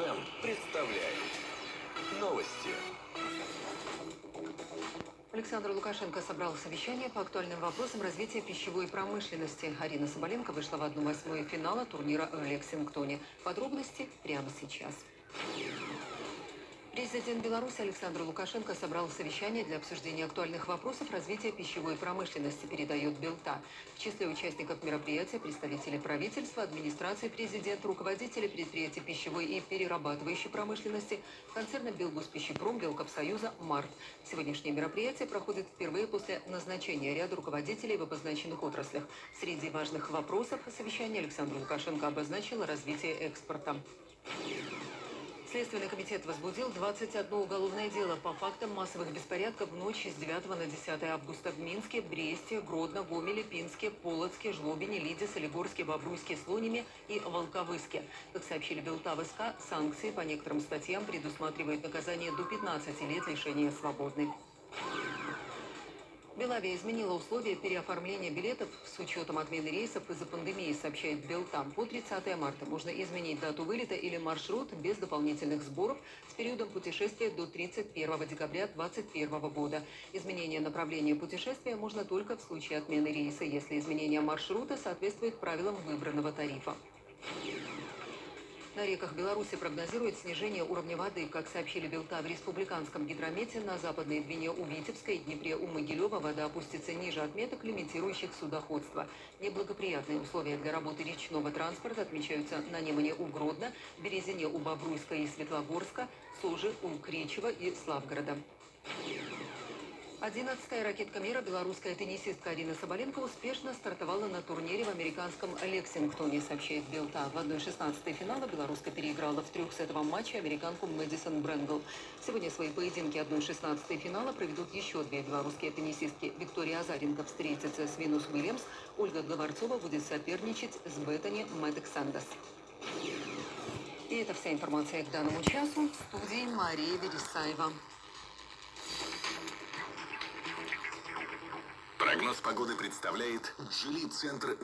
ФМ представляет новости. Александр Лукашенко собрал совещание по актуальным вопросам развития пищевой промышленности. Арина Соболенко вышла в 1-8 финала турнира в Лексингтоне. Подробности прямо сейчас. Президент Беларуси Александр Лукашенко собрал совещание для обсуждения актуальных вопросов развития пищевой промышленности, передает Белта. В числе участников мероприятия представители правительства, администрации президента, руководители предприятий пищевой и перерабатывающей промышленности, концерна Белгуспищепром, Белкопсоюза, МАРТ. Сегодняшнее мероприятие проходит впервые после назначения ряда руководителей в обозначенных отраслях. Среди важных вопросов совещания Александр Лукашенко обозначил развитие экспорта. Следственный комитет возбудил 21 уголовное дело по фактам массовых беспорядков в ночь с 9 на 10 августа в Минске, Бресте, Гродно, Гомеле, Пинске, Полоцке, Жлобине, Лиде, Солигорске, Бобруйске, Слониме и Волковыске. Как сообщили Белта ВСК, санкции по некоторым статьям предусматривают наказание до 15 лет лишения свободы. Белавия изменила условия переоформления билетов с учетом отмены рейсов из-за пандемии, сообщает Белтам. По 30 марта можно изменить дату вылета или маршрут без дополнительных сборов с периодом путешествия до 31 декабря 2021 года. Изменение направления путешествия можно только в случае отмены рейса, если изменение маршрута соответствует правилам выбранного тарифа. На реках Беларуси прогнозирует снижение уровня воды. Как сообщили Белта в республиканском гидромете, на западной Двине у Витебска и Днепре у Могилева вода опустится ниже отметок, лимитирующих судоходство. Неблагоприятные условия для работы речного транспорта отмечаются на Немане у Гродно, Березине у Бобруйска и Светлогорска, Соже у Кречева и Славгорода. Одиннадцатая ракетка мира белорусская теннисистка Арина Соболенко успешно стартовала на турнире в американском Лексингтоне, сообщает Белта. В 1-16 финала белоруска переиграла в трехсетовом матче американку Мэдисон Брэнгл. Сегодня свои поединки 1-16 финала проведут еще две белорусские теннисистки. Виктория Азаренко встретится с Винус Уильямс, Ольга Говорцова будет соперничать с Беттани Мэддок Сандес. И это вся информация к данному часу. В студии Мария Вересаева. Прогноз погоды представляет Джили Центр